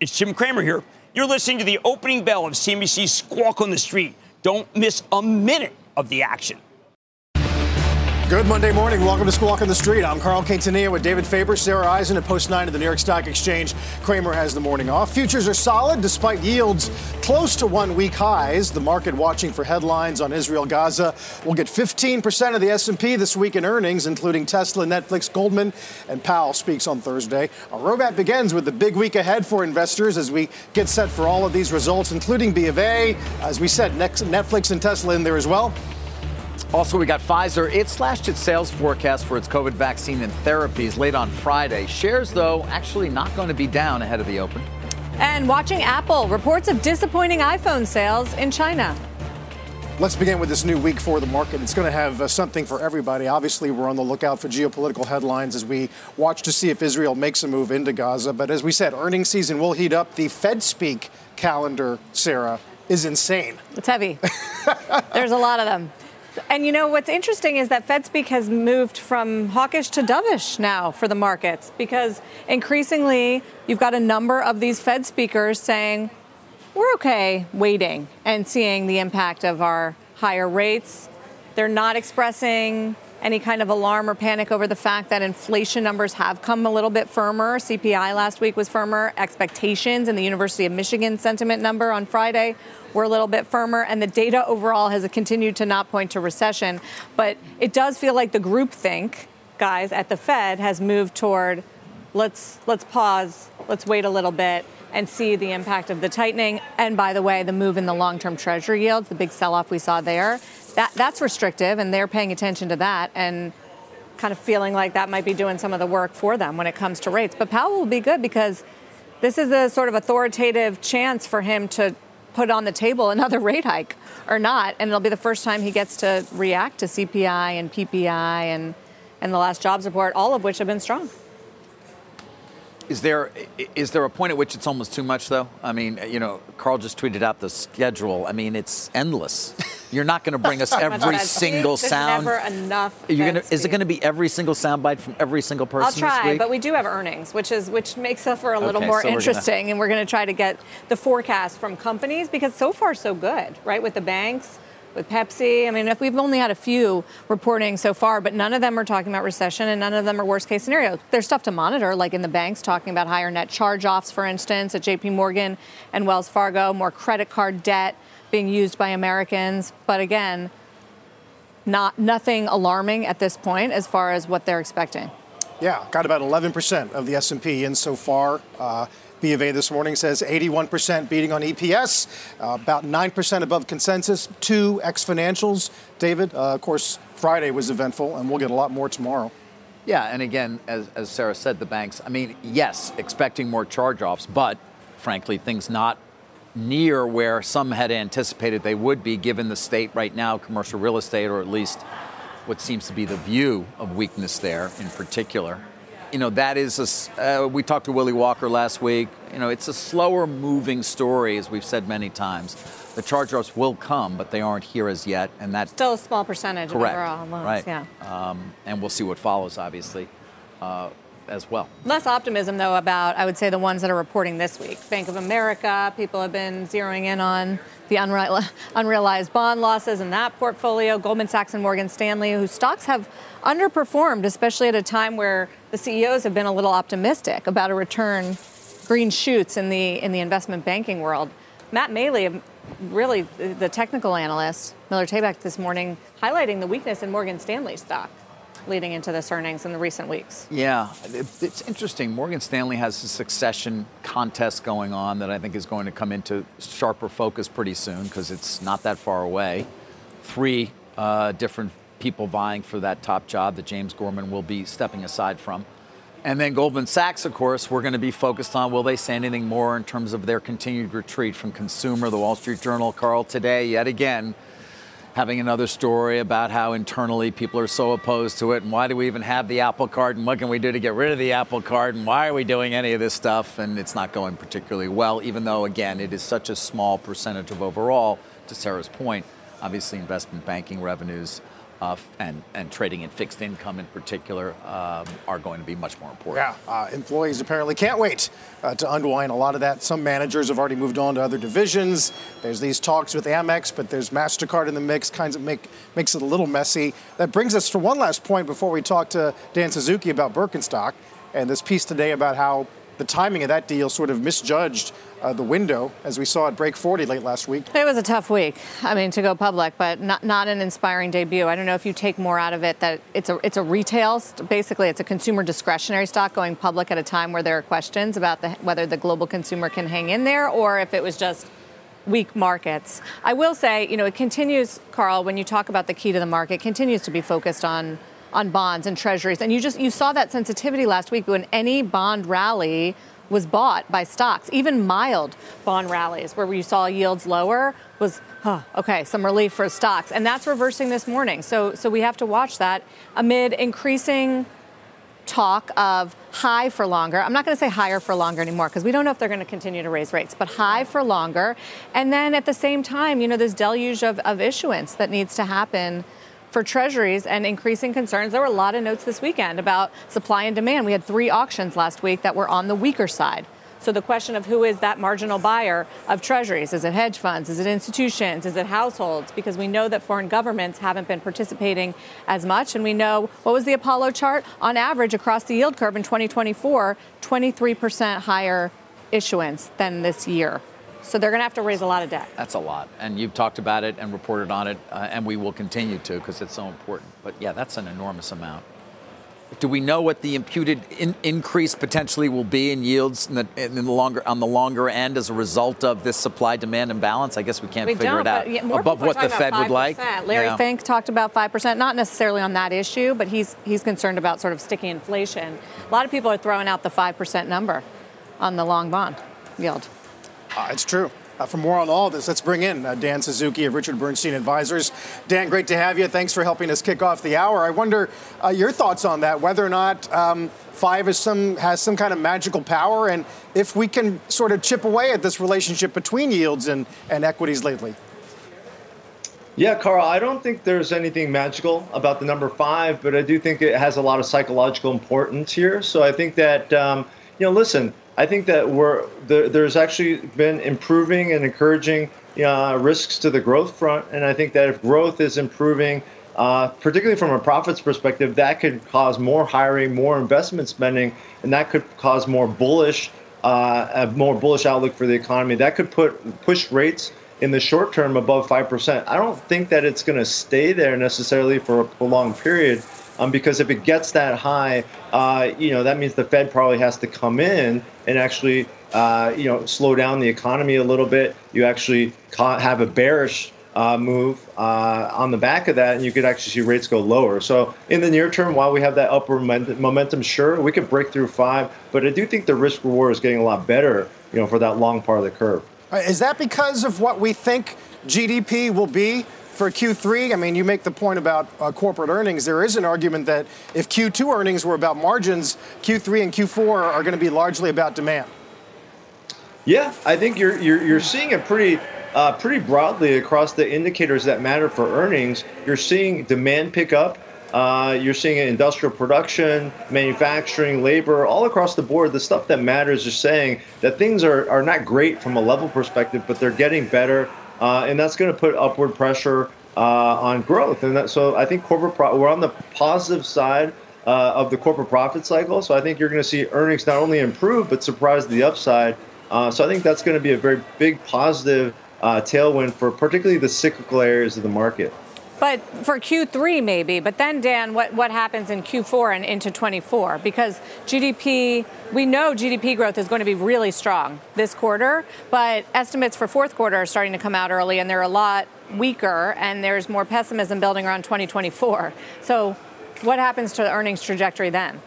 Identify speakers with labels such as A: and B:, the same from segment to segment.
A: It's Jim Cramer here. You're listening to the opening bell of CNBC's Squawk on the Street. Don't miss a minute of the action.
B: Good Monday morning. Welcome to Squawk on the Street. I'm Carl Quintanilla with David Faber, Sara Eisen at Post 9 of the New York Stock Exchange. Cramer has the morning off. Futures are solid despite yields close to one week highs. The market watching for headlines on Israel Gaza. We'll get 15% of the S&P this week in earnings, including Tesla, Netflix, Goldman, and Powell speaks on Thursday. Our roadmap begins with the big week ahead for investors as we get set for all of these results, including B of A. As we said, Netflix and Tesla in there as well.
C: Also, we got Pfizer. It slashed its sales forecast for its COVID vaccine and therapies late on Friday. Shares, though, actually not going to be down ahead of the open.
D: And watching Apple, reports of disappointing iPhone sales in China.
B: Let's begin with this new week for the market. It's going to have uh, something for everybody. Obviously, we're on the lookout for geopolitical headlines as we watch to see if Israel makes a move into Gaza. But as we said, earnings season will heat up. The Fed speak calendar, Sara, is insane.
D: It's heavy. There's a lot of them. And you know what's interesting is that FedSpeak has moved from hawkish to dovish now for the markets because increasingly you've got a number of these Fed speakers saying we're okay waiting and seeing the impact of our higher rates. They're not expressing any kind of alarm or panic over the fact that inflation numbers have come a little bit firmer. CPI last week was firmer. Expectations in the University of Michigan sentiment number on Friday were a little bit firmer, and the data overall has continued to not point to recession. But it does feel like the group think, guys, at the Fed has moved toward let's let's pause, let's wait a little bit and see the impact of the tightening. And by the way, the move in the long-term treasury yields, the big sell-off we saw there, that that's restrictive, and they're paying attention to that and kind of feeling like that might be doing some of the work for them when it comes to rates. But Powell will be good because this is a sort of authoritative chance for him to put on the table another rate hike or not. And it'll be the first time he gets to react to CPI and PPI and, and the last jobs report, all of which have been strong.
C: Is there is there a point at which it's almost too much, though? I mean, you know, Carl just tweeted out the schedule. I mean, it's endless. You're not going to bring us every single
D: There's
C: sound.
D: Never enough.
C: Gonna, is it going to be every single soundbite from every single person?
D: I'll try,
C: but
D: we do have earnings, which is which makes it for a little
C: Okay,
D: more
C: so we're
D: interesting,
C: gonna-
D: and we're going to try to get the forecast from companies because so far so good, right? With the banks, with Pepsi. I mean, if we've only had a few reporting so far, but none of them are talking about recession, and none of them are worst case scenario. There's stuff to monitor, like in the banks talking about higher net charge-offs, for instance, at J.P. Morgan and Wells Fargo, more credit card debt being used by Americans, but again. Not nothing alarming at this point as far as what they're expecting.
B: Yeah, got about 11% of the S&P in so far. Uh, B of A this morning says 81% beating on EPS, uh, about 9% above consensus, two ex financials. David, uh, of course, Friday was eventful, and we'll get a lot more tomorrow.
C: Yeah, and again, as, as Sara said, the banks, I mean, yes, expecting more charge offs, but frankly, things not near where some had anticipated they would be given the state right now, commercial real estate, or at least what seems to be the view of weakness there in particular. You know, that is a, uh, we talked to Willy Walker last week. You know, it's a slower moving story, as we've said many times. The charge offs will come, but they aren't here as yet, and that's
D: Still a small percentage
C: correct.
D: of overall loans.
C: right.
D: Yeah.
C: Um, and we'll see what follows, obviously, uh, as well.
D: Less optimism, though, about, I would say, the ones that are reporting this week. Bank of America, people have been zeroing in on the unreal- unrealized bond losses in that portfolio. Goldman Sachs and Morgan Stanley, whose stocks have underperformed, especially at a time where the CEOs have been a little optimistic about a return, green shoots in the, in the investment banking world. Matt Maley, really the technical analyst, Miller Tabak this morning, highlighting the weakness in Morgan Stanley stock leading into this earnings in the recent weeks.
C: Yeah, it's interesting. Morgan Stanley has a succession contest going on that I think is going to come into sharper focus pretty soon because it's not that far away. Three uh, different people vying for that top job that James Gorman will be stepping aside from. And then Goldman Sachs, of course, we're going to be focused on will they say anything more in terms of their continued retreat from consumer? The Wall Street Journal, Carl, today, yet again, having another story about how internally people are so opposed to it and why do we even have the Apple Card and what can we do to get rid of the Apple Card and why are we doing any of this stuff? And it's not going particularly well, even though, again, it is such a small percentage of overall, to Sara's point, obviously investment banking revenues uh, and, and trading in fixed income in particular um, are going to be much more important.
B: Yeah, uh, employees apparently can't wait uh, to unwind a lot of that. Some managers have already moved on to other divisions. There's these talks with Amex, but there's MasterCard in the mix, kinds of make makes it a little messy. That brings us to one last point before we talk to Dan Suzuki about Birkenstock and this piece today about how the timing of that deal sort of misjudged uh, the window as we saw it break 40 late last week.
D: It was a tough week. I mean, to go public, but not not an inspiring debut. I don't know if you take more out of it that it's a it's a retail, basically it's a consumer discretionary stock going public at a time where there are questions about the, whether the global consumer can hang in there, or if it was just weak markets. I will say, you know, it continues, Carl, when you talk about the key to the market, continues to be focused on on bonds and treasuries. And you just you saw that sensitivity last week when any bond rally was bought by stocks. Even mild bond rallies where you saw yields lower was huh, okay, some relief for stocks. And that's reversing this morning. So so we have to watch that amid increasing talk of high for longer. I'm not going to say higher for longer anymore because we don't know if they're going to continue to raise rates, but high for longer. And then at the same time, you know, this deluge of, of issuance that needs to happen for treasuries and increasing concerns. There were a lot of notes this weekend about supply and demand. We had three auctions last week that were on the weaker side. So the question of who is that marginal buyer of treasuries? Is it hedge funds? Is it institutions? Is it households? Because we know that foreign governments haven't been participating as much. And we know what was the Apollo chart? On average, across the yield curve in 2024, 23% higher issuance than this year. So they're going to have to raise a lot of debt.
C: That's a lot. And you've talked about it and reported on it, uh, and we will continue to because it's so important. But yeah, that's an enormous amount. Do we know what the imputed in- increase potentially will be in yields in the, in the, longer on the longer end as a result of this supply-demand imbalance? I guess we can't
D: we
C: figure it out
D: yeah,
C: above what the Fed would like.
D: Larry yeah. Fink talked about five percent, not necessarily on that issue, but he's he's concerned about sort of sticky inflation. A lot of people are throwing out the five percent number on the long bond yield.
B: Uh, it's true. Uh, for more on all this, let's bring in uh, Dan Suzuki of Richard Bernstein Advisors. Dan, great to have you. Thanks for helping us kick off the hour. I wonder uh, your thoughts on that, whether or not um, five some, has some kind of magical power, and if we can sort of chip away at this relationship between yields and, and equities lately.
E: Yeah, Carl, I don't think there's anything magical about the number five, but I do think it has a lot of psychological importance here. So I think that, um, you know, listen, I think that we're there, there's actually been improving and encouraging uh, risks to the growth front, and I think that if growth is improving, uh, particularly from a profits perspective, that could cause more hiring, more investment spending, and that could cause more bullish, uh, a more bullish outlook for the economy. That could put push rates in the short term above five percent. I don't think that it's going to stay there necessarily for a prolonged period um, because if it gets that high, uh, you know, that means the Fed probably has to come in and actually, uh, you know, slow down the economy a little bit. You actually have a bearish uh, move uh, on the back of that, and you could actually see rates go lower. So in the near term, while we have that upward momentum, sure, we could break through five, but I do think the risk reward is getting a lot better, you know, for that long part of the curve.
B: Is that because of what we think GDP will be for Q3, I mean, you make the point about uh, corporate earnings. There is an argument that if Q2 earnings were about margins, Q3 and Q4 are going to be largely about demand.
E: Yeah, I think you're you're, you're seeing it pretty uh, pretty broadly across the indicators that matter for earnings. You're seeing demand pick up. Uh, you're seeing industrial production, manufacturing, labor, all across the board. The stuff that matters is saying that things are, are not great from a level perspective, but they're getting better uh, and that's going to put upward pressure uh, on growth. And that, so I think corporate pro- we're on the positive side uh, of the corporate profit cycle. So I think you're going to see earnings not only improve but surprise the upside. Uh, so I think that's going to be a very big positive uh, tailwind for particularly the cyclical areas of the market.
D: But for Q3, maybe. But then, Dan, what, what happens in Q4 and into 24? Because GDP, we know GDP growth is going to be really strong this quarter, but estimates for fourth quarter are starting to come out early, and they're a lot weaker, and there's more pessimism building around 2024. So, what happens to the earnings trajectory then?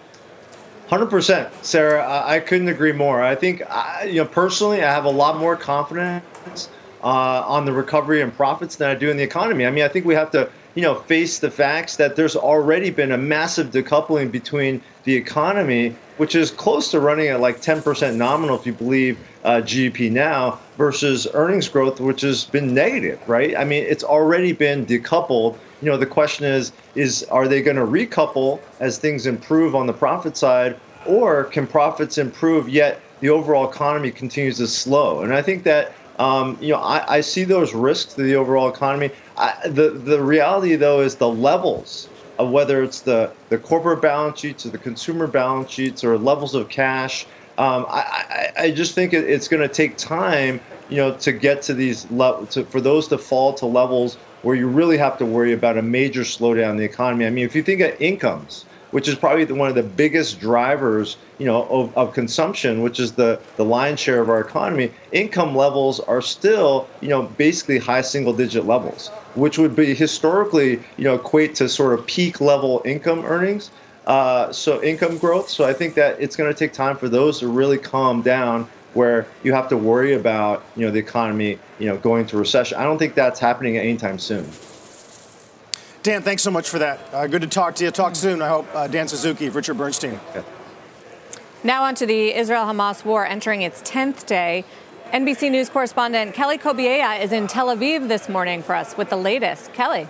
E: Hundred percent, Sara. I, couldn't agree more. I think, you know, personally, I have a lot more confidence uh, on the recovery and profits than I do in the economy. I mean, I think we have to, you know, face the facts that there's already been a massive decoupling between the economy, which is close to running at like 10% nominal, if you believe uh, GDP now, versus earnings growth, which has been negative, right? I mean, it's already been decoupled you know, the question is, is are they going to recouple as things improve on the profit side, or can profits improve yet the overall economy continues to slow? And I think that um, you know, I, I, see those risks to the overall economy. I, the the reality though is the levels of whether it's the the corporate balance sheets or the consumer balance sheets or levels of cash. Um, I, I, I just think it, it's going to take time, you know, to get to these le- to, for those to fall to levels where you really have to worry about a major slowdown in the economy. I mean, if you think of incomes, which is probably the, one of the biggest drivers, you know, of, of, consumption, which is the, the lion's share of our economy, income levels are still, you know, basically high single digit levels, which would be historically, you know, equate to sort of peak level income earnings. Uh, so income growth. So I think that it's going to take time for those to really calm down where you have to worry about you know the economy you know going to recession. I don't think that's happening anytime soon.
B: Dan, thanks so much for that. Uh, good to talk to you. Talk soon. I hope. Uh, Dan Suzuki, Richard Bernstein. Okay.
D: Now on to the Israel-Hamas war entering its 10th day. NBC News correspondent Kelly Cobiella is in Tel Aviv this morning for us with the latest. Kelly.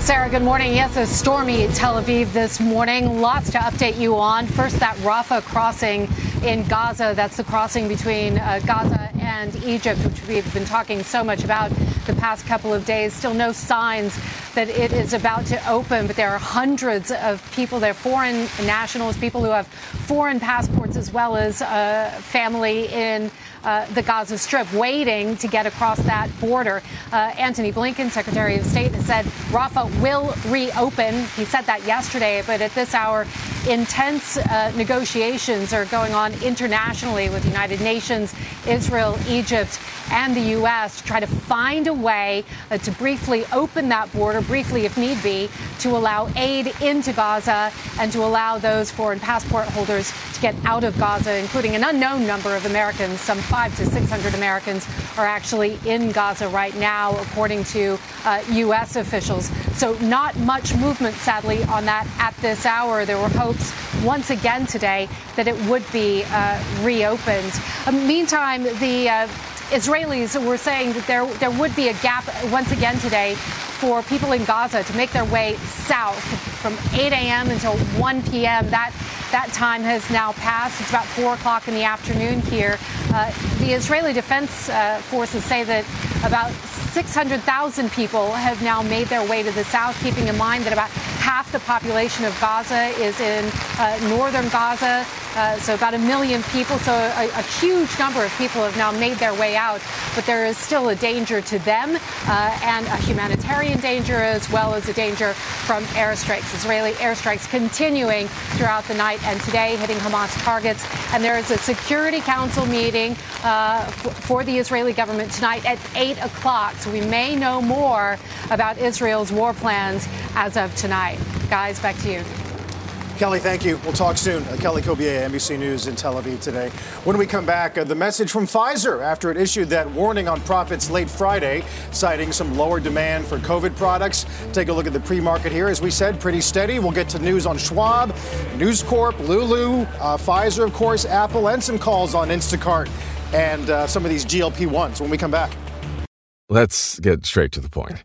F: Sara, good morning. Yes, a stormy Tel Aviv this morning. Lots to update you on. First, that Rafah crossing in Gaza. That's the crossing between uh, Gaza and Egypt, which we've been talking so much about the past couple of days. Still no signs that it is about to open, but there are hundreds of people there, foreign nationals, people who have foreign passports, as well as uh, family in uh, the Gaza Strip, waiting to get across that border. Uh, Antony Blinken, Secretary of State, said Rafah will reopen. He said that yesterday, but at this hour, intense uh, negotiations are going on internationally with the United Nations, Israel, Egypt, and the U.S. to try to find a way uh, to briefly open that border, briefly if need be, to allow aid into Gaza and to allow those foreign passport holders to get out of Gaza, including an unknown number of Americans. Some five to 600 Americans are actually in Gaza right now, according to uh, U.S. officials. So, not much movement, sadly, on that at this hour. There were hopes once again today that it would be uh, reopened. Uh, meantime, the uh, Israelis were saying that there, there would be a gap once again today for people in Gaza to make their way south from 8 a.m. until 1 p.m. That that time has now passed. It's about 4 o'clock in the afternoon here. Uh, the Israeli Defense uh, Forces say that about 600,000 people have now made their way to the south, keeping in mind that about half the population of Gaza is in uh, northern Gaza. Uh, so about a million people. So a, a, huge number of people have now made their way out, but there is still a danger to them uh, and a humanitarian danger as well as a danger from airstrikes. Israeli airstrikes continuing throughout the night and today hitting Hamas targets. And there is a Security Council meeting uh, for the Israeli government tonight at 8 o'clock. So we may know more about Israel's war plans as of tonight. Guys, back to you.
B: Kelly, thank you. We'll talk soon. Uh, Kelly Cobiella, NBC News in Tel Aviv today. When we come back, uh, the message from Pfizer after it issued that warning on profits late Friday, citing some lower demand for COVID products. Take a look at the pre-market here. As we said, pretty steady. We'll get to news on Schwab, News Corp, Lulu, uh, Pfizer, of course, Apple, and some calls on Instacart and uh, some of these GLP-1s when we come back.
G: Let's get straight to the point.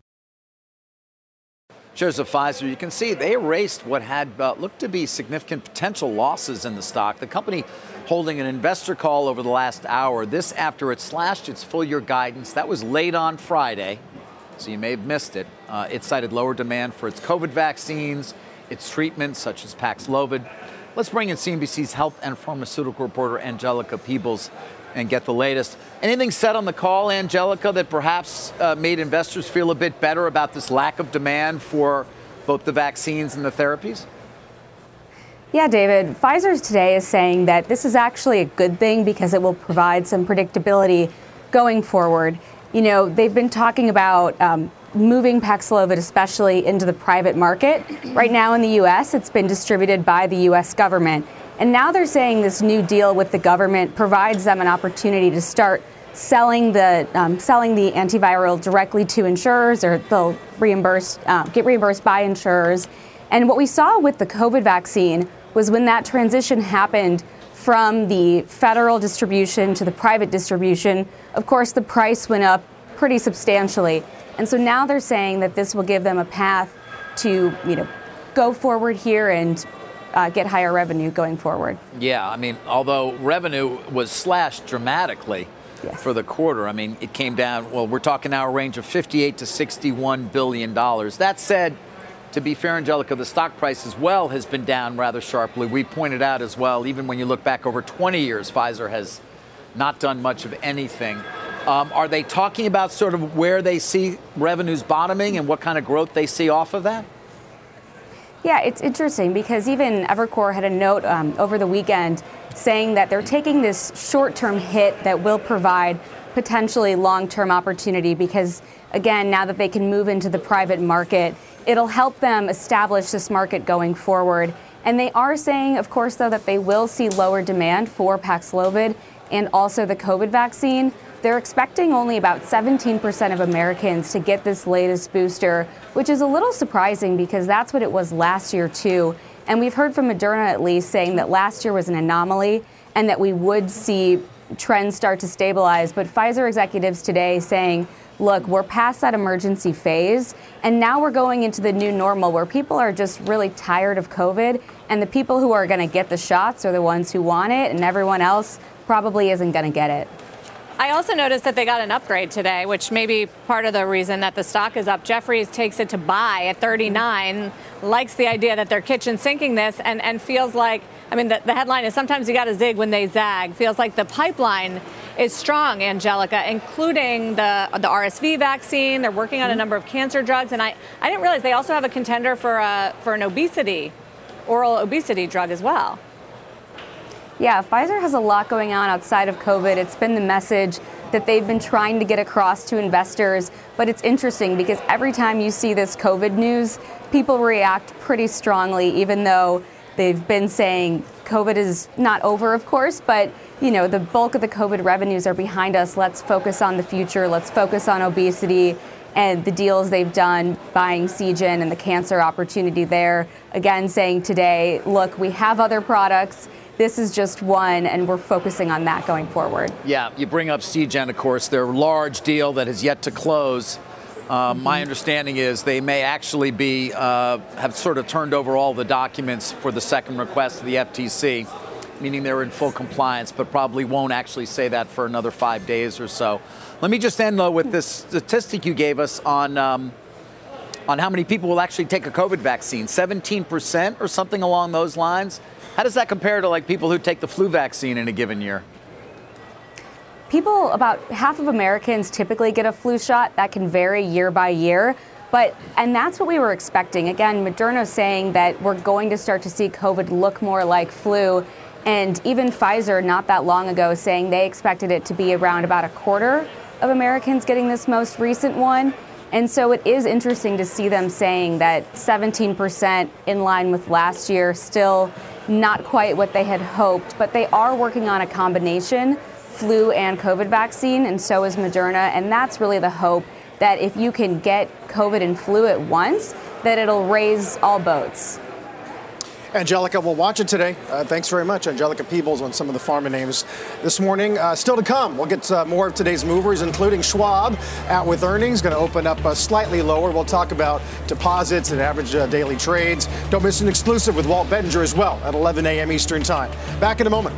C: Shares of Pfizer, you can see they erased what had uh, looked to be significant potential losses in the stock. The company holding an investor call over the last hour. This after it slashed its full year guidance. That was late on Friday so you may have missed it. Uh, it cited lower demand for its COVID vaccines, its treatments such as Paxlovid. Let's bring in CNBC's health and pharmaceutical reporter Angelica Peebles and get the latest. Anything said on the call, Angelica, that perhaps uh, made investors feel a bit better about this lack of demand for both the vaccines and the therapies?
H: Yeah, David. Pfizer today is saying that this is actually a good thing because it will provide some predictability going forward you know, they've been talking about um, moving Paxlovid, especially into the private market. Right now in the U.S., it's been distributed by the U.S. government. And now they're saying this new deal with the government provides them an opportunity to start selling the um, selling the antiviral directly to insurers, or they'll reimburse uh, get reimbursed by insurers. And what we saw with the COVID vaccine was when that transition happened from the federal distribution to the private distribution, of course, the price went up pretty substantially. And so now they're saying that this will give them a path to, you know, go forward here and uh, get higher revenue going forward.
C: Yeah, I mean, although revenue was slashed dramatically yes. for the quarter, I mean, it came down. Well, we're talking now a range of 58 to 61 billion dollars. That said, to be fair, Angelica, the stock price as well has been down rather sharply. We pointed out as well, even when you look back over 20 years, Pfizer has not done much of anything. Um, are they talking about sort of where they see revenues bottoming and what kind of growth they see off of that?
H: Yeah, it's interesting because even Evercore had a note um, over the weekend saying that they're taking this short term hit that will provide potentially long term opportunity because, again, now that they can move into the private market, It'll help them establish this market going forward. And they are saying, of course, though, that they will see lower demand for Paxlovid and also the COVID vaccine. They're expecting only about 17% of Americans to get this latest booster, which is a little surprising because that's what it was last year, too. And we've heard from Moderna at least saying that last year was an anomaly and that we would see trends start to stabilize. But Pfizer executives today saying look, we're past that emergency phase, and now we're going into the new normal where people are just really tired of COVID, and the people who are going to get the shots are the ones who want it, and everyone else probably isn't going to get it.
D: I also noticed that they got an upgrade today, which may be part of the reason that the stock is up. Jefferies takes it to buy at 39, likes the idea that they're kitchen sinking this, and, and feels like, I mean, the, the headline is sometimes you got to zig when they zag. Feels like the pipeline is strong, Angelica, including the, the RSV vaccine. They're working on a mm-hmm. number of cancer drugs. And I, I didn't realize they also have a contender for, a, for an obesity, oral obesity drug as well.
H: Yeah, Pfizer has a lot going on outside of COVID. It's been the message that they've been trying to get across to investors. But it's interesting because every time you see this COVID news, people react pretty strongly, even though they've been saying COVID is not over, of course, but you know the bulk of the COVID revenues are behind us. Let's focus on the future. Let's focus on obesity and the deals they've done buying Seagen and the cancer opportunity there. Again, saying today, look, we have other products this is just one, and we're focusing on that going forward.
C: Yeah, you bring up Seagen, of course, their large deal that has yet to close. Uh, mm-hmm. My understanding is they may actually be uh, have sort of turned over all the documents for the second request to the FTC, meaning they're in full compliance, but probably won't actually say that for another five days or so. Let me just end though with this statistic you gave us on um, on how many people will actually take a COVID vaccine. 17% or something along those lines. How does that compare to like people who take the flu vaccine in a given year?
H: People, about half of Americans typically get a flu shot. That can vary year by year. But, and that's what we were expecting. Again, Moderna saying that we're going to start to see COVID look more like flu. And even Pfizer, not that long ago, saying they expected it to be around about a quarter of Americans getting this most recent one. And so it is interesting to see them saying that 17% in line with last year, still not quite what they had hoped, but they are working on a combination flu and COVID vaccine, and so is Moderna. And that's really the hope that if you can get COVID and flu at once, that it'll raise all boats.
B: Angelica, we'll watch it today. Uh, thanks very much, Angelica Peebles, on some of the pharma names this morning. Uh, still to come, we'll get uh, more of today's movers, including Schwab out with earnings, going to open up uh, slightly lower. We'll talk about deposits and average uh, daily trades. Don't miss an exclusive with Walt Bettinger as well at 11 a.m. Eastern Time. Back in a moment.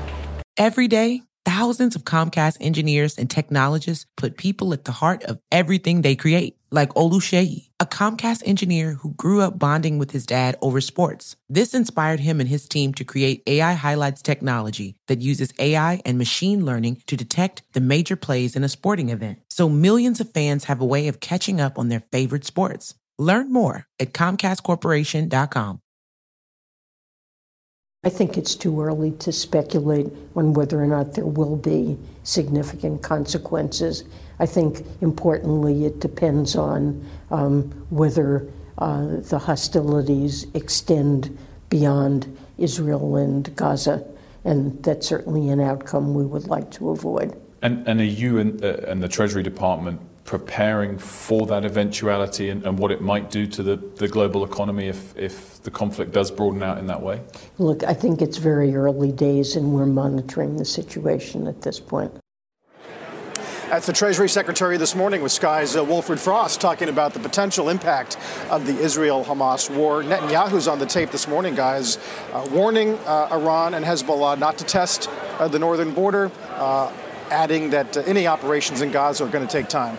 I: Every day, thousands of Comcast engineers and technologists put people at the heart of everything they create like Oluseyi, a Comcast engineer who grew up bonding with his dad over sports. This inspired him and his team to create AI Highlights technology that uses AI and machine learning to detect the major plays in a sporting event. So millions of fans have a way of catching up on their favorite sports. Learn more at ComcastCorporation.com.
J: I think it's too early to speculate on whether or not there will be significant consequences. I think importantly, it depends on um, whether uh, the hostilities extend beyond Israel and Gaza, and that's certainly an outcome we would like to avoid.
K: And, and are you and, uh, and the Treasury Department preparing for that eventuality and, and, what it might do to the, the global economy if, if the conflict does broaden out in that way?
J: Look, I think it's very early days and we're monitoring the situation at this point.
B: That's the Treasury Secretary this morning with Sky's uh, Wilfred Frost talking about the potential impact of the Israel Hamas war. Netanyahu's on the tape this morning, guys, uh, warning uh, Iran and Hezbollah not to test uh, the northern border, uh, adding that uh, any operations in Gaza are going to take time.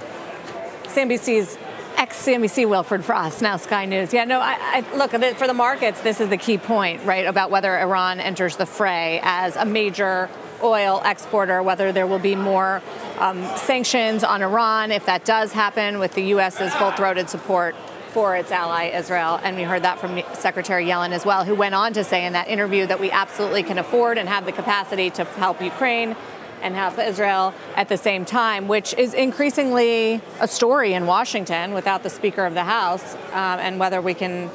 D: CNBC's ex CNBC Wilfred Frost, now Sky News. Yeah, no, I, I, look, for the markets, this is the key point, right, about whether Iran enters the fray as a major oil exporter, whether there will be more um, sanctions on Iran if that does happen with the U.S.'s full throated support for its ally Israel. And we heard that from Secretary Yellen as well, who went on to say in that interview that we absolutely can afford and have the capacity to help Ukraine and help Israel at the same time, which is increasingly a story in Washington without the Speaker of the House, um, and whether we can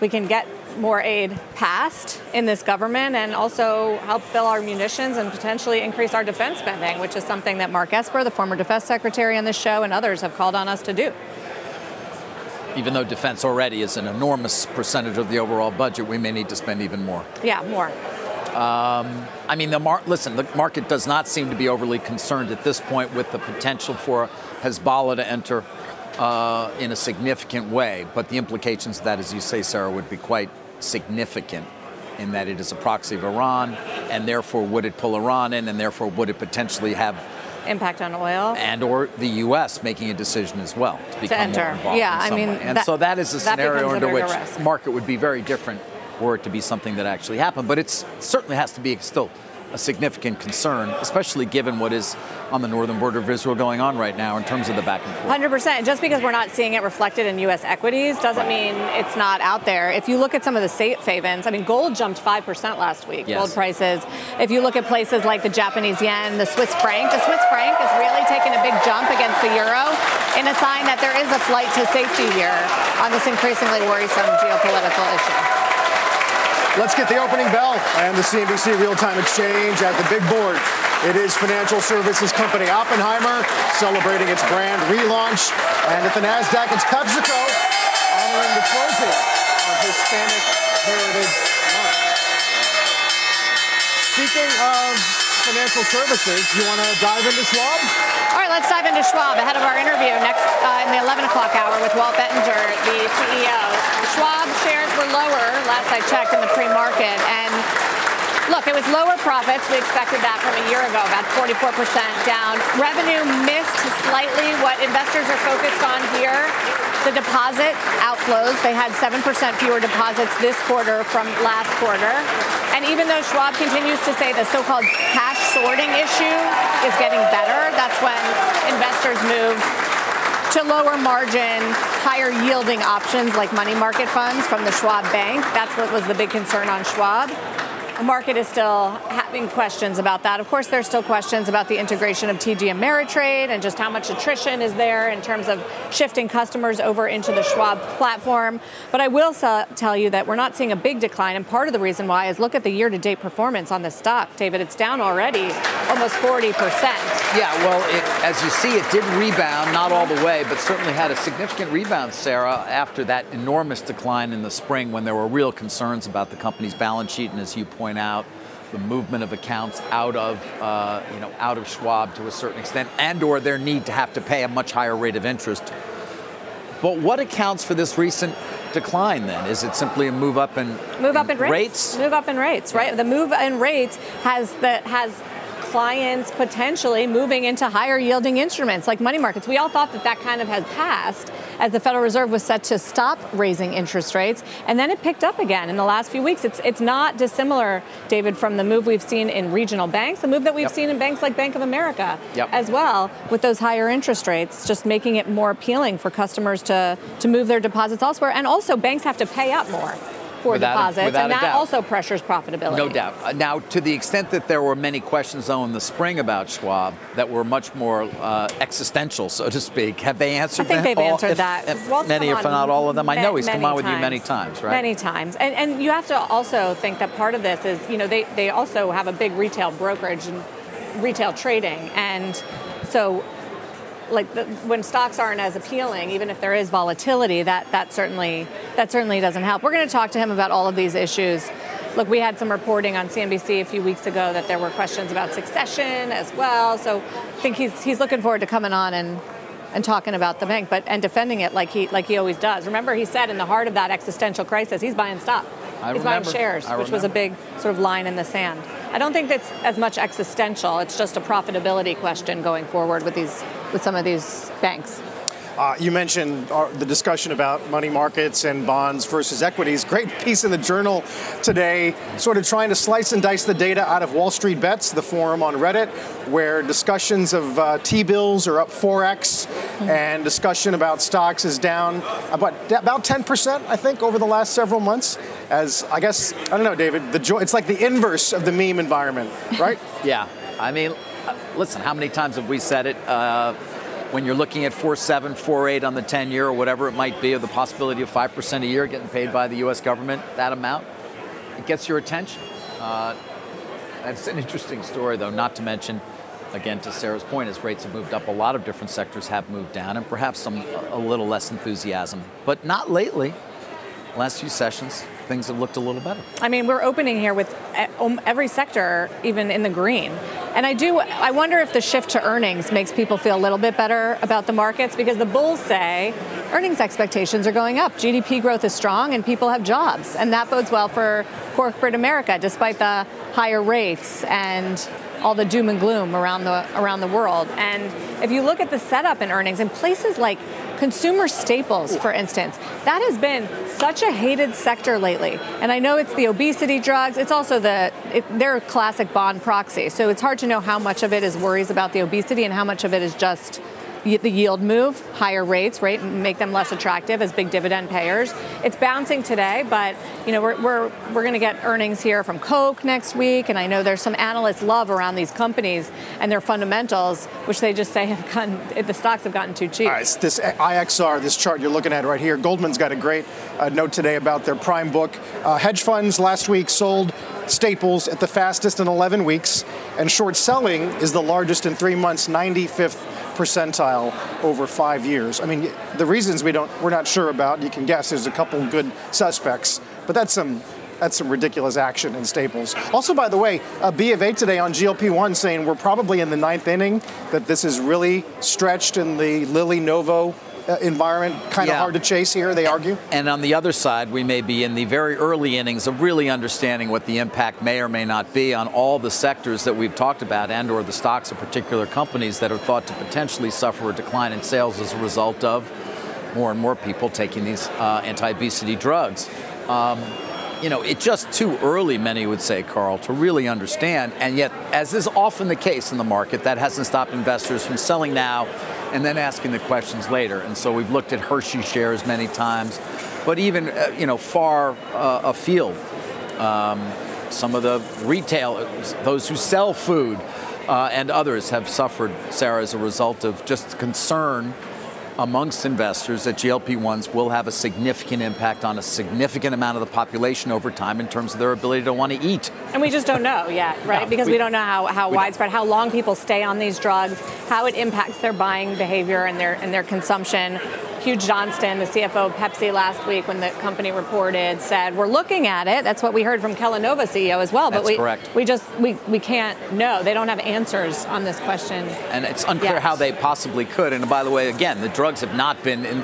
D: we can get more aid passed in this government and also help fill our munitions and potentially increase our defense spending, which is something that Mark Esper, the former defense secretary on this show, and others have called on us to do.
C: Even though defense already is an enormous percentage of the overall budget, we may need to spend even more.
D: Yeah, more.
C: Um, I mean, the mar- listen, the market does not seem to be overly concerned at this point with the potential for Hezbollah to enter uh, in a significant way. But the implications of that, as you say, Sara, would be quite significant in that it is a proxy of Iran, and therefore would it pull Iran in, and therefore would it potentially have
D: impact on oil
C: and or the U.S. making a decision as well to become
D: to enter.
C: more involved.
D: Yeah,
C: in some
D: I mean,
C: way. and
D: that,
C: so that is a scenario under which
D: risk.
C: market would be very different were it to be something that actually happened. But it certainly has to be still a significant concern, especially given what is on the northern border of Israel going on right now in terms of the back and forth.
D: 100%. Just because we're not seeing it reflected in U.S. equities doesn't mean it's not out there. If you look at some of the safe havens, I mean, gold jumped 5% last week,
C: yes.
D: gold prices. If you look at places like the Japanese yen, the Swiss franc, the Swiss franc is really taking a big jump against the euro in a sign that there is a flight to safety here on this increasingly worrisome geopolitical issue.
B: Let's get the opening bell and the CNBC Real Time Exchange at the big board. It is financial services company Oppenheimer celebrating its brand relaunch. And at the NASDAQ, it's PepsiCo honoring the closing of Hispanic Heritage Month. Speaking of financial services, you want to dive into Schwab?
D: All right, let's dive into Schwab ahead of our interview next uh, in the 11 o'clock hour with Walt Bettinger, the CEO. Schwab shares were lower last I checked in the pre-market, and Look, it was lower profits. We expected that from a year ago, about 44% down. Revenue missed slightly what investors are focused on here. The deposit outflows. They had 7% fewer deposits this quarter from last quarter. And even though Schwab continues to say the so-called cash sorting issue is getting better, that's when investors move to lower margin, higher yielding options like money market funds from the Schwab Bank. That's what was the big concern on Schwab. The market is still having questions about that. Of course, there's still questions about the integration of TD Ameritrade and just how much attrition is there in terms of shifting customers over into the Schwab platform. But I will tell you that we're not seeing a big decline, and part of the reason why is look at the year-to-date performance on the stock, David. It's down already almost 40 percent.
C: Yeah, well, it, as you see, it did rebound, not all the way, but certainly had a significant rebound, Sara, after that enormous decline in the spring when there were real concerns about the company's balance sheet, and as you point out, the movement of accounts out of uh, you know out of Schwab to a certain extent, and or their need to have to pay a much higher rate of interest. But what accounts for this recent decline then? Is it simply a move up in
D: move up in,
C: rates?
D: rates? Move up in rates, right? The move in rates has that has clients potentially moving into higher yielding instruments like money markets. We all thought that that kind of had passed as the Federal Reserve was set to stop raising interest rates, and then it picked up again in the last few weeks. It's it's not dissimilar, David, from the move we've seen in regional banks, the move that we've yep. seen in banks like Bank of America yep. as well, with those higher interest rates, just making it more appealing for customers to to move their deposits elsewhere, and also banks have to pay up more for without deposits, a, and that also pressures profitability.
C: No doubt. Uh, now, to the extent that there were many questions, though, in the spring about Schwab that were much more uh, existential, so to speak, have they answered?
D: I think they've
C: all,
D: answered
C: if,
D: that.
C: If many, if not all of them. I know he's come on with you many times, right?
D: Many times, and and you have to also think that part of this is, you know, they they also have a big retail brokerage and retail trading, and so like the, when stocks aren't as appealing, even if there is volatility, that that certainly that certainly doesn't help. We're going to talk to him about all of these issues. Look, we had some reporting on CNBC a few weeks ago that there were questions about succession as well. So I think he's he's looking forward to coming on and and talking about the bank, but and defending it like he like he always does. Remember, he said in the heart of that existential crisis, he's buying stock.
C: I
D: he's
C: remember.
D: buying shares, which was a big sort of line in the sand. I don't think that's as much existential. It's just a profitability question going forward with these with some of these banks.
B: Uh, you mentioned our, the discussion about money markets and bonds versus equities. Great piece in the journal today, sort of trying to slice and dice the data out of Wall Street Bets, the forum on Reddit, where discussions of uh, T bills are up 4x, mm-hmm. and discussion about stocks is down about about 10%, I think, over the last several months. As I guess I don't know, David, the jo- it's like the inverse of the meme environment, right?
C: yeah, I mean, uh, listen, how many times have we said it? Uh, when you're looking at 4.7, 4.8 on the 10 year or whatever it might be, or the possibility of 5% a year getting paid by the U.S. government, that amount, it gets your attention. Uh, that's an interesting story, though, not to mention, again, to Sara's point, as rates have moved up, a lot of different sectors have moved down, and perhaps some a little less enthusiasm, but not lately. Last few sessions, things have looked a little better.
D: I mean, we're opening here with um, every sector, even in the green. And I do, I wonder if the shift to earnings makes people feel a little bit better about the markets because the bulls say earnings expectations are going up. GDP growth is strong and people have jobs. And that bodes well for corporate America, despite the higher rates and all the doom and gloom around the around the world. And if you look at the setup in earnings in places like consumer staples, for instance, that has been such a hated sector lately. And I know it's the obesity drugs. It's also the it, they're a classic bond proxy. So it's hard to know how much of it is worries about the obesity and how much of it is just the yield move, higher rates, right, make them less attractive as big dividend payers. It's bouncing today, but you know we're we're, we're going to get earnings here from Coke next week, and I know there's some analysts love around these companies and their fundamentals, which they just say have gotten the stocks have gotten too cheap.
B: All right, this IXR, this chart you're looking at right here. Goldman's got a great uh, note today about their prime book. Uh, hedge funds last week sold staples at the fastest in 11 weeks, and short selling is the largest in three months, 95th percentile over five years. I mean, the reasons we don't, we're not sure about. You can guess. There's a couple good suspects, but that's some that's some ridiculous action in Staples. Also, by the way, uh, B of A today on GLP-1 saying we're probably in the ninth inning, that this is really stretched in the Lilly Novo environment kind of yeah. hard to chase here, they argue?
C: And on the other side, we may be in the very early innings of really understanding what the impact may or may not be on all the sectors that we've talked about and or the stocks of particular companies that are thought to potentially suffer a decline in sales as a result of more and more people taking these uh, anti-obesity drugs. Um, you know, it's just too early, many would say, Carl, to really understand. And yet, as is often the case in the market, that hasn't stopped investors from selling now and then asking the questions later. And so we've looked at Hershey shares many times, but even, uh, you know, far uh, afield. Um, some of the retailers, those who sell food, uh, and others have suffered, Sara, as a result of just concern amongst investors that GLP-1s will have a significant impact on a significant amount of the population over time in terms of their ability to want to eat.
D: And we just don't know yet, right?
C: No,
D: because we,
C: we-
D: don't know how, how
C: we don't.
D: widespread, how long people stay on these drugs, how it impacts their buying behavior and their and their consumption. Hugh Johnston, the CFO of Pepsi last week, when the company reported, said we're looking at it. That's what we heard from Kellanova CEO as well. but we
C: correct.
D: we just we, we can't know. They don't have answers on this question.
C: and it's unclear
D: Yes.
C: how they possibly could. And by the way, again, the drugs have not been. In,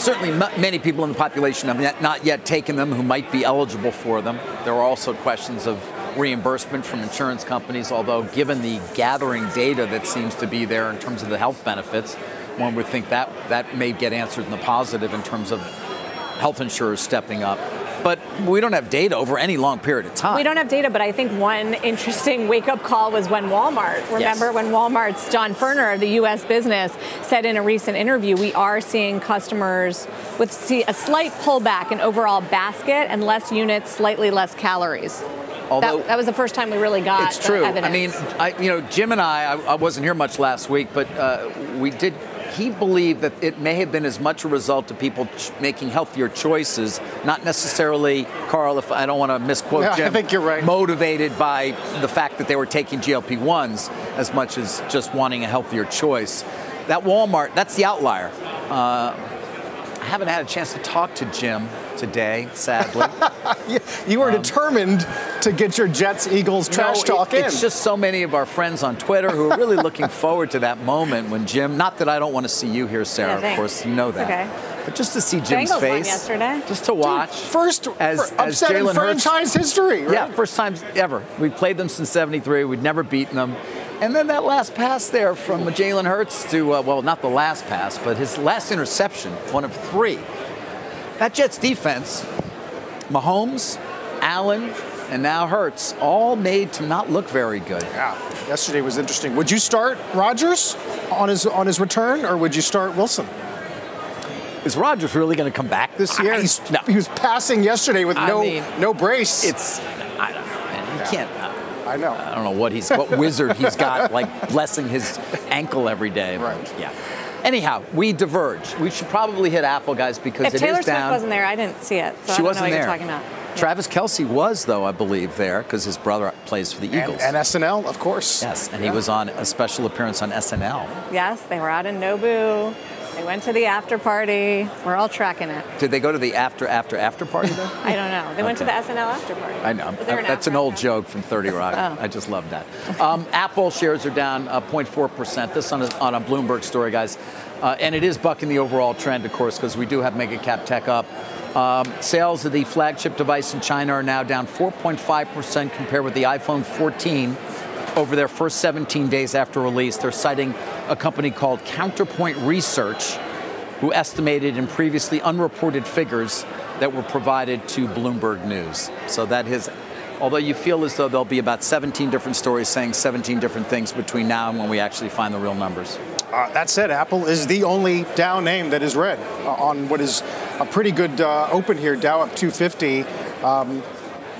C: certainly, many people in the population have not yet taken them who might be eligible for them. There are also questions of reimbursement from insurance companies. Although, given the gathering data that seems to be there in terms of the health benefits, one would think that that may get answered in the positive in terms of health insurers stepping up. But we don't have data over any long period of time.
D: We don't have data, but I think one interesting wake up call was when Walmart, remember when Walmart's John Furner of the US business said in a recent interview, we are seeing customers with see a slight pullback in overall basket and less units, slightly less calories.
C: Although-
D: that, that was the first time we really got
C: It's true.
D: evidence.
C: I mean, I, you know, Jim and I, I, I wasn't here much last week, but uh, we did. He believed that it may have been as much a result of people ch- making healthier choices, not necessarily, Carl. If I don't want to misquote
B: Yeah, I think you're right.
C: Motivated by the fact that they were taking GLP ones as much as just wanting a healthier choice. That Walmart, that's the outlier. Uh, I haven't had a chance to talk to Jim today, sadly.
B: You were determined to get your Jets Eagles trash
C: No, it-
B: talk in.
C: It's just so many of our friends on Twitter who are really looking forward to that moment when Jim. Not that I don't want to see you here, Sara.
D: Yeah,
C: of course, you know that.
D: okay.
C: But just to see Jim's
D: Bengals
C: face,
D: yesterday.
C: just to watch.
B: First
C: as, as
B: upset in
C: Jalen Hurts.
B: franchise history, right?
C: Yeah, first time ever. We played them since '73. We'd never beaten them. And then that last pass there from Jalen Hurts to, uh, well, not the last pass, but his last interception, one of three. That Jets defense, Mahomes, Allen, and now Hurts, all made to not look very good.
B: Yeah, yesterday was interesting. Would you start Rodgers on his on his return, or would you start Wilson
C: Is Rodgers really going to come back this year?
B: He's, He was passing yesterday with
C: I
B: no
C: mean,
B: no brace.
C: It's I don't know, man. You can't.
B: Uh, I know.
C: I don't know what he's what wizard he's got like blessing his ankle every day. Right. Yeah. Anyhow, we diverge. We should probably hit Apple, guys, because it is down.
D: if
C: it
D: Taylor
C: is
D: Swift
C: down.
D: wasn't there, I didn't see it. So I
C: she
D: don't
C: wasn't
D: know what
C: there.
D: you're talking about.
C: Travis Kelce was, though, I believe, there because his brother plays for the
B: and,
C: Eagles.
B: and SNL, of course.
C: yes, and
B: Yeah.
C: he was on a special appearance on SNL.
D: Yes, they were out in Nobu. They went to the after party. We're all tracking it.
C: Did they go to the after, after, after party then?
D: I don't know. They went to the SNL after party.
C: I know.
D: An
C: That's
D: after?
C: an old joke from 30 Rock.
D: Oh.
C: I just love that. Um, Apple shares are down uh, 0.4%. This on a, on a Bloomberg story, guys. Uh, and it is bucking the overall trend, of course, because we do have mega cap tech up. Um, sales of the flagship device in China are now down 4.5% compared with the iPhone 14 over their first 17 days after release. They're citing a company called Counterpoint Research, who estimated in previously unreported figures that were provided to Bloomberg News. So that is, although you feel as though there'll be about 17 different stories saying 17 different things between now and when we actually find the real numbers.
B: Uh, that said, Apple is the only Dow name that is red uh, on what is a pretty good uh, open here. Dow up 250. Um,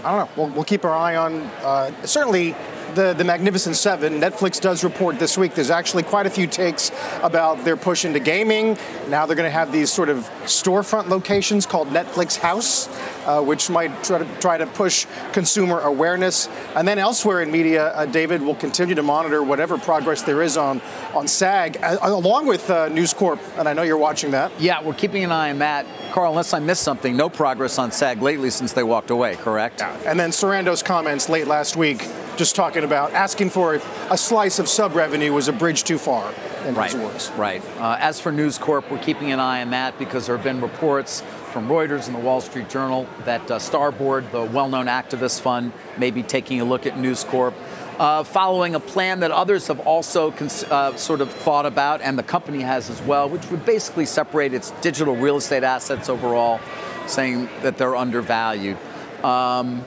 B: I don't know. We'll, we'll keep our eye on uh, certainly the, the Magnificent Seven. Netflix does report this week. There's actually quite a few takes about their push into gaming. Now they're going to have these sort of storefront locations called Netflix House, uh, which might try to try to push consumer awareness. And then elsewhere in media, uh, David will continue to monitor whatever progress there is on on SAG, along with uh, News Corp. And I know you're watching that.
C: Yeah, we're keeping an eye on that. Carl, unless I missed something, no progress on SAG lately since they walked away, correct?
B: And then Sarandos' comments late last week, just talking about asking for a slice of sub revenue was a bridge too far, in
C: Right,
B: his words.
C: right. Uh, as for News Corp, we're keeping an eye on that because there have been reports from Reuters and the Wall Street Journal that uh, Starboard, the well-known activist fund, may be taking a look at News Corp. Uh, following a plan that others have also cons- uh, sort of thought about, and the company has as well, which would basically separate its digital real estate assets overall, saying that they're undervalued. Um,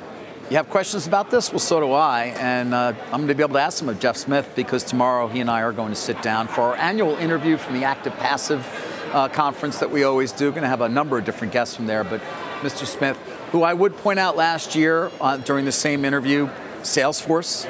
C: you have questions about this? Well, so do I. And uh, I'm going to be able to ask them of Jeff Smith because tomorrow he and I are going to sit down for our annual interview from the Active Passive uh, conference that we always do. We're Going to have a number of different guests from there. But Mr. Smith, who I would point out last year uh, during the same interview, Salesforce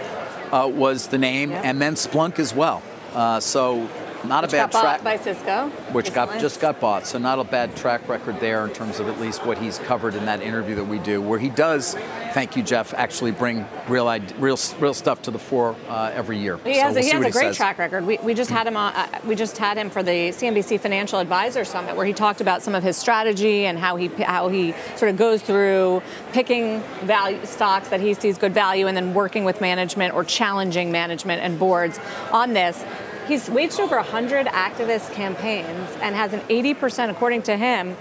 C: was the name, yep. and then Splunk as well. Uh, so not
D: which
C: a bad
D: got
C: track.
D: by Cisco.
C: Which
D: recently.
C: got just got bought. So not a bad track record there in terms of at least what he's covered in that interview that we do, where he does, thank you, Jeff, actually bring real real real stuff to the fore uh, every year.
D: He
C: so
D: has,
C: we'll
D: he has a
C: he
D: great
C: says.
D: track record. We, we just had him on. Uh, we just had him for the CNBC Financial Advisor Summit, where he talked about some of his strategy and how he how he sort of goes through picking value stocks that he sees good value, and then working with management or challenging management and boards on this. He's waged over 100 activist campaigns and has an 80%, according to him,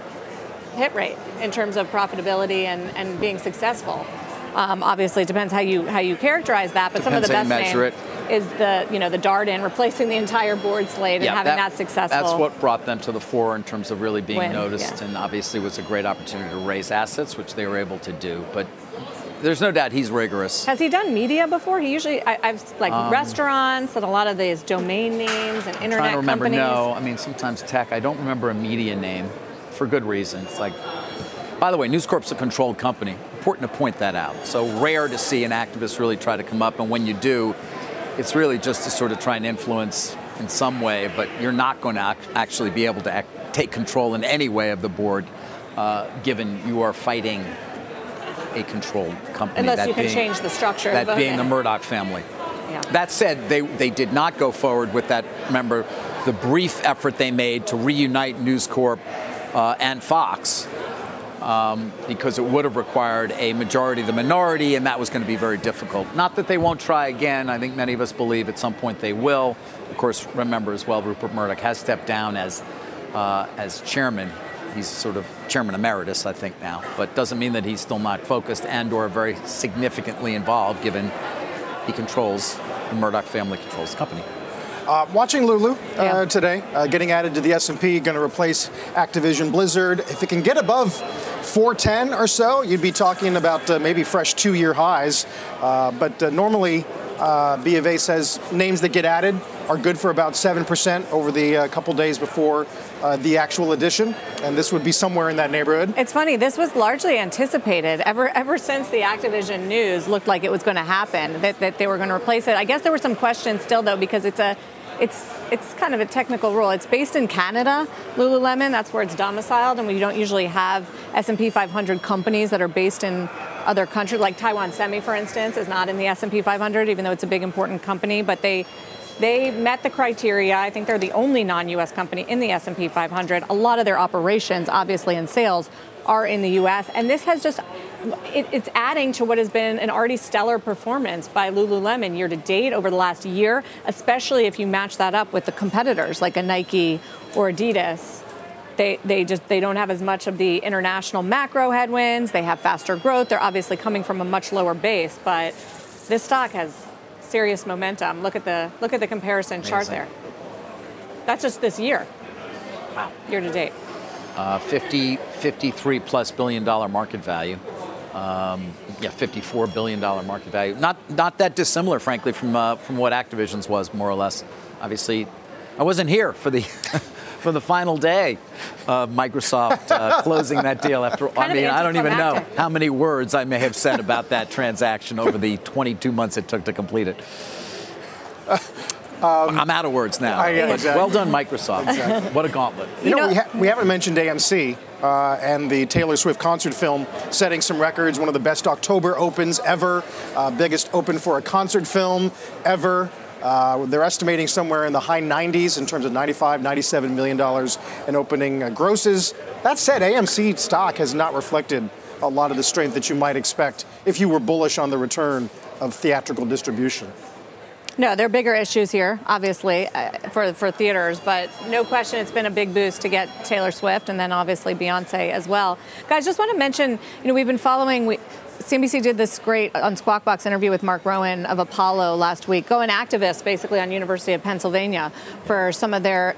D: hit rate in terms of profitability and, and being successful. Um, obviously, it depends how you how you characterize that, but
C: Depends
D: some of the best is the you know the Darden replacing the entire board slate and
C: Yeah,
D: having that, successful.
C: That's what brought them to the fore in terms of really being
D: Win,
C: noticed,
D: yeah.
C: and obviously was a great opportunity to raise assets, which they were able to do. But there's no doubt he's rigorous.
D: Has he done media before? He usually I, I've like
C: Um,
D: restaurants and a lot of these domain names and internet
C: trying to remember.
D: companies.
C: No, I mean sometimes tech. I don't remember a media name for good reason. It's like, by the way, News Corp's a controlled company. Important to point that out. So rare to see an activist really try to come up, and when you do, it's really just to sort of try and influence in some way. But you're not going to ac- actually be able to act, take control in any way of the board, uh, given you are fighting a controlled company.
D: Unless
C: that
D: you can
C: being-
D: change the structure.
C: That being the Murdoch family.
D: Yeah.
C: That said, they, they did not go forward with that. Remember, the brief effort they made to reunite News Corp uh, and Fox, um, because it would have required a majority of the minority, and that was going to be very difficult. Not that they won't try again. I think many of us believe at some point they will. Of course, remember as well, Rupert Murdoch has stepped down as uh, as chairman. He's sort of chairman emeritus, I think now, but doesn't mean that he's still not focused and/or very significantly involved, given he controls the Murdoch family controls the company.
B: Uh, watching Lulu uh, today, uh, getting added to the S&P, going to replace Activision Blizzard. If it can get above 410 or so, you'd be talking about uh, maybe fresh two-year highs. Uh, but uh, normally, uh, B of A says names that get added are good for about 7% over the uh, couple days before uh, the actual addition, and this would be somewhere in that neighborhood.
D: It's funny. This was largely anticipated ever ever since the Activision news looked like it was going to happen that, that they were going to replace it. I guess there were some questions still though because it's a it's it's kind of a technical rule. It's based in Canada, Lululemon. That's where it's domiciled, and we don't usually have S&P 500 companies that are based in other countries. Like Taiwan Semi, for instance, is not in the S&P 500, even though it's a big important company. But they they met the criteria. I think they're the only non-U.S. company in the S&P 500. A lot of their operations, obviously, and sales are in the U.S. And this has just it, it's adding to what has been an already stellar performance by Lululemon year to date over the last year, especially if you match that up with the competitors like a Nike or Adidas. They, they just they don't have as much of the international macro headwinds. They have faster growth. They're obviously coming from a much lower base, but this stock has serious momentum. Look at the look at the comparison chart there. That's just this year. Wow, year to date.
C: Uh, 50, 53 plus billion dollar market value. Um, yeah, 54 billion dollar market value. Not not that dissimilar, frankly, from uh, from what Activision's was, more or less. Obviously, I wasn't here for the for the final day of Microsoft uh, closing that deal. After I
D: Kind of
C: mean, I don't even know how many words I may have said about that transaction over the 22 months it took to complete it. I'm out of words now.
B: I- yeah, exactly.
C: Well done, Microsoft. What a gauntlet.
B: You, know, we, ha- we haven't mentioned AMC uh, and the Taylor Swift concert film setting some records. One of the best October opens ever, uh, biggest open for a concert film ever. Uh, they're estimating somewhere in the high 90s in terms of 95, 97 million dollars in opening uh, grosses. That said, AMC stock has not reflected a lot of the strength that you might expect if you were bullish on the return of theatrical distribution.
D: No, there are bigger issues here, obviously, uh, for for theaters, but no question it's been a big boost to get Taylor Swift and then obviously Beyonce as well. Guys, just want to mention, you know, we've been following. We, CNBC did this great on Squawk Box interview with Mark Rowan of Apollo last week, going activist basically on University of Pennsylvania for some of their,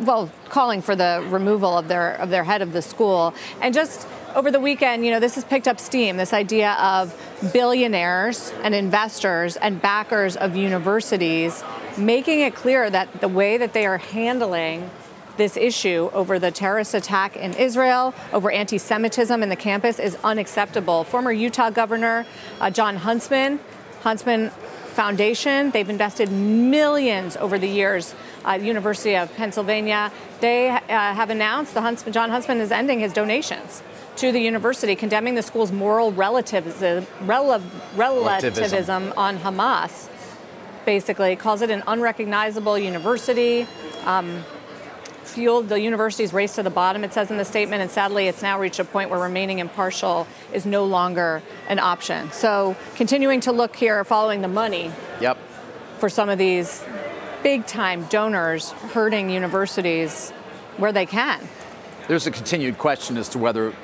D: well, calling for the removal of their of their head of the school, and just over the weekend, you know, this has picked up steam. This idea of billionaires and investors and backers of universities making it clear that the way that they are handling this issue over the terrorist attack in Israel, over anti Semitism in the campus is unacceptable. Former Utah Governor uh, Jon Huntsman, Huntsman Foundation, they've invested millions over the years. Uh, University of Pennsylvania, they uh, have announced the Huntsman, Jon Huntsman is ending his donations to the university, condemning the school's moral relativism, rel- relativism on Hamas. Basically, calls it an unrecognizable university. Um, fueled the university's race to the bottom, it says in the statement, and sadly, it's now reached a point where remaining impartial is no longer an option. So, continuing to look here, following the money.
C: Yep.
D: For some of these big time donors hurting universities where they can.
C: There's a continued question as to whether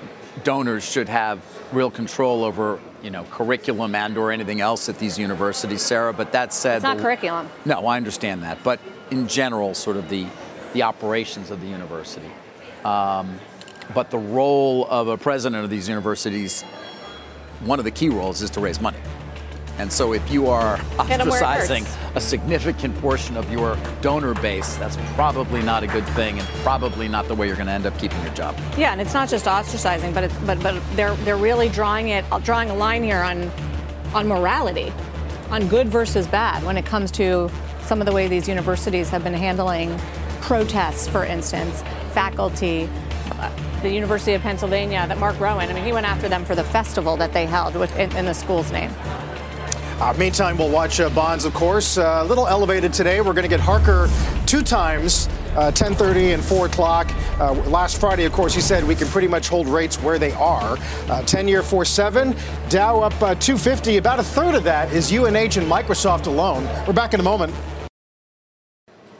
C: donors should have real control over you know curriculum and or anything else at these universities Sara but that said
D: it's not the, curriculum.
C: No i understand that but in general sort of the the operations of the university. Um, but the role of a president of these universities one of the key roles is to raise money and so if you are ostracizing a significant portion of your donor base, that's probably not a good thing and probably not the way you're going to end up keeping your job.
D: Yeah, and it's not just ostracizing, but it's, but but they're they're really drawing it drawing a line here on on morality, on good versus bad when it comes to some of the way these universities have been handling protests, for instance, faculty, uh, the University of Pennsylvania, that Mark Rowan, I mean, he went after them for the festival that they held in, in the school's name.
B: Uh, meantime, we'll watch uh, bonds, of course. Uh, a little elevated today. We're going to get Harker two times, 10:30 uh, and 4 o'clock. Uh, last Friday, of course, he said we can pretty much hold rates where they are. 10-year uh, 4.7, Dow up 250. About a third of that is UNH and Microsoft alone. We're back in a moment.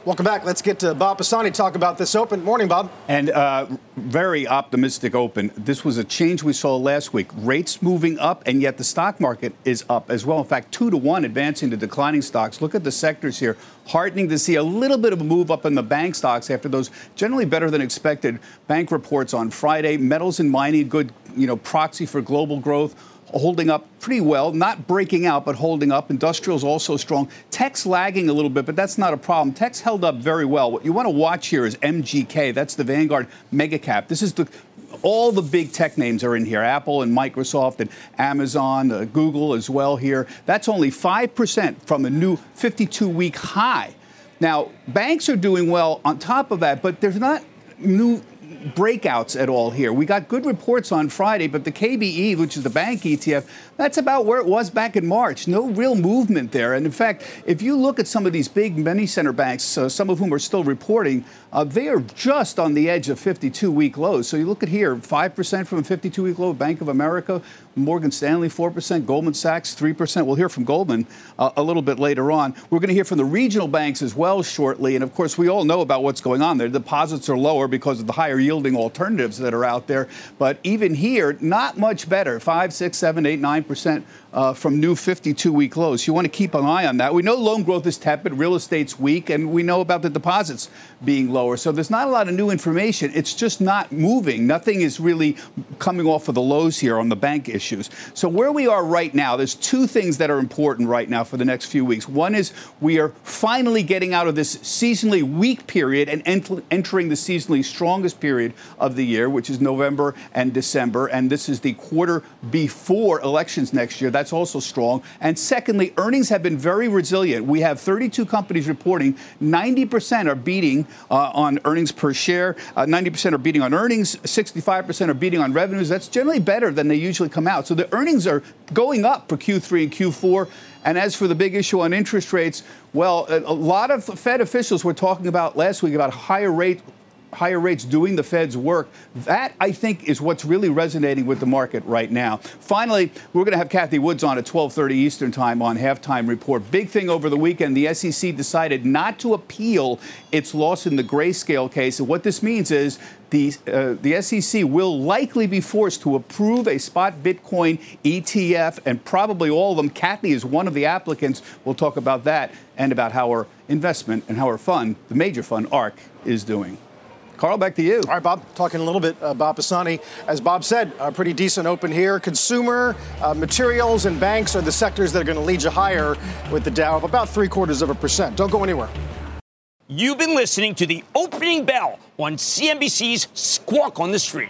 B: Welcome back. Let's get to Bob Pisani talk about this open. Morning, Bob.
L: And uh, very optimistic open. This was a change we saw last week. Rates moving up, and yet the stock market is up as well. In fact, two to one advancing to declining stocks. Look at the sectors here. Heartening to see a little bit of a move up in the bank stocks after those generally better than expected bank reports on Friday. Metals and mining, good you know proxy for global growth holding up pretty well, not breaking out, but holding up. Industrial's also strong. Tech's lagging a little bit, but that's not a problem. Tech's held up very well. What you want to watch here is MGK. That's the Vanguard mega cap. This is the all the big tech names are in here Apple and Microsoft and Amazon, uh, Google as well here. That's only 5% from a new 52 week high. Now, banks are doing well on top of that, but there's not new breakouts at all here. We got good reports on Friday, but the KBE, which is the bank ETF, that's about where it was back in March. No real movement there. And in fact, if you look at some of these big money center banks, uh, some of whom are still reporting, uh, they are just on the edge of 52 week lows. So you look at here 5% from a 52 week low, Bank of America, Morgan Stanley 4%, Goldman Sachs 3%. We'll hear from Goldman uh, a little bit later on. We're going to hear from the regional banks as well shortly. And of course, we all know about what's going on there. Deposits are lower because of the higher yielding alternatives that are out there. But even here, not much better 5, 6, 7, 8, 9% uh, from new 52 week lows. You want to keep an eye on that. We know loan growth is tepid, real estate's weak, and we know about the deposits being lower. So there's not a lot of new information. It's just not moving. Nothing is really coming off of the lows here on the bank issues. So where we are right now, there's two things that are important right now for the next few weeks. One is we are finally getting out of this seasonally weak period and ent- entering the seasonally strongest period of the year, which is November and December. And this is the quarter before next year. That's also strong. And secondly, earnings have been very resilient. We have 32 companies reporting 90% are beating uh, on earnings per share, uh, 90% are beating on earnings, 65% are beating on revenues. That's generally better than they usually come out. So the earnings are going up for Q3 and Q4. And as for the big issue on interest rates, well, a lot of Fed officials were talking about last week about higher rate higher rates doing the Fed's work. That, I think, is what's really resonating with the market right now. Finally, we're going to have Cathie Woods on at 12:30 Eastern Time on halftime report. Big thing over the weekend: the SEC decided not to appeal its loss in the grayscale case. And what this means is the, uh, the SEC will likely be forced to approve a spot Bitcoin ETF, and probably all of them. Cathie is one of the applicants. We'll talk about that and about how our investment and how our fund, the major fund, ARK, is doing. Carl, back to you.
B: All right, Bob, talking a little bit about Pisani. As Bob said, a pretty decent open here. Consumer, uh, materials, and banks are the sectors that are going to lead you higher with the Dow of about three quarters of a percent. Don't go anywhere.
A: You've been listening to the opening bell on CNBC's Squawk on the Street.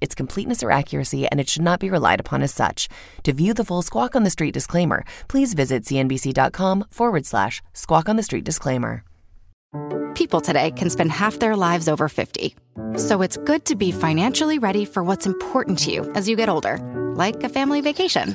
M: its completeness or accuracy, and it should not be relied upon as such. To view the full Squawk on the Street disclaimer, please visit cnbc.com forward slash squawk on the street disclaimer.
N: People today can spend half their lives over 50. So it's good to be financially ready for what's important to you as you get older, like a family vacation.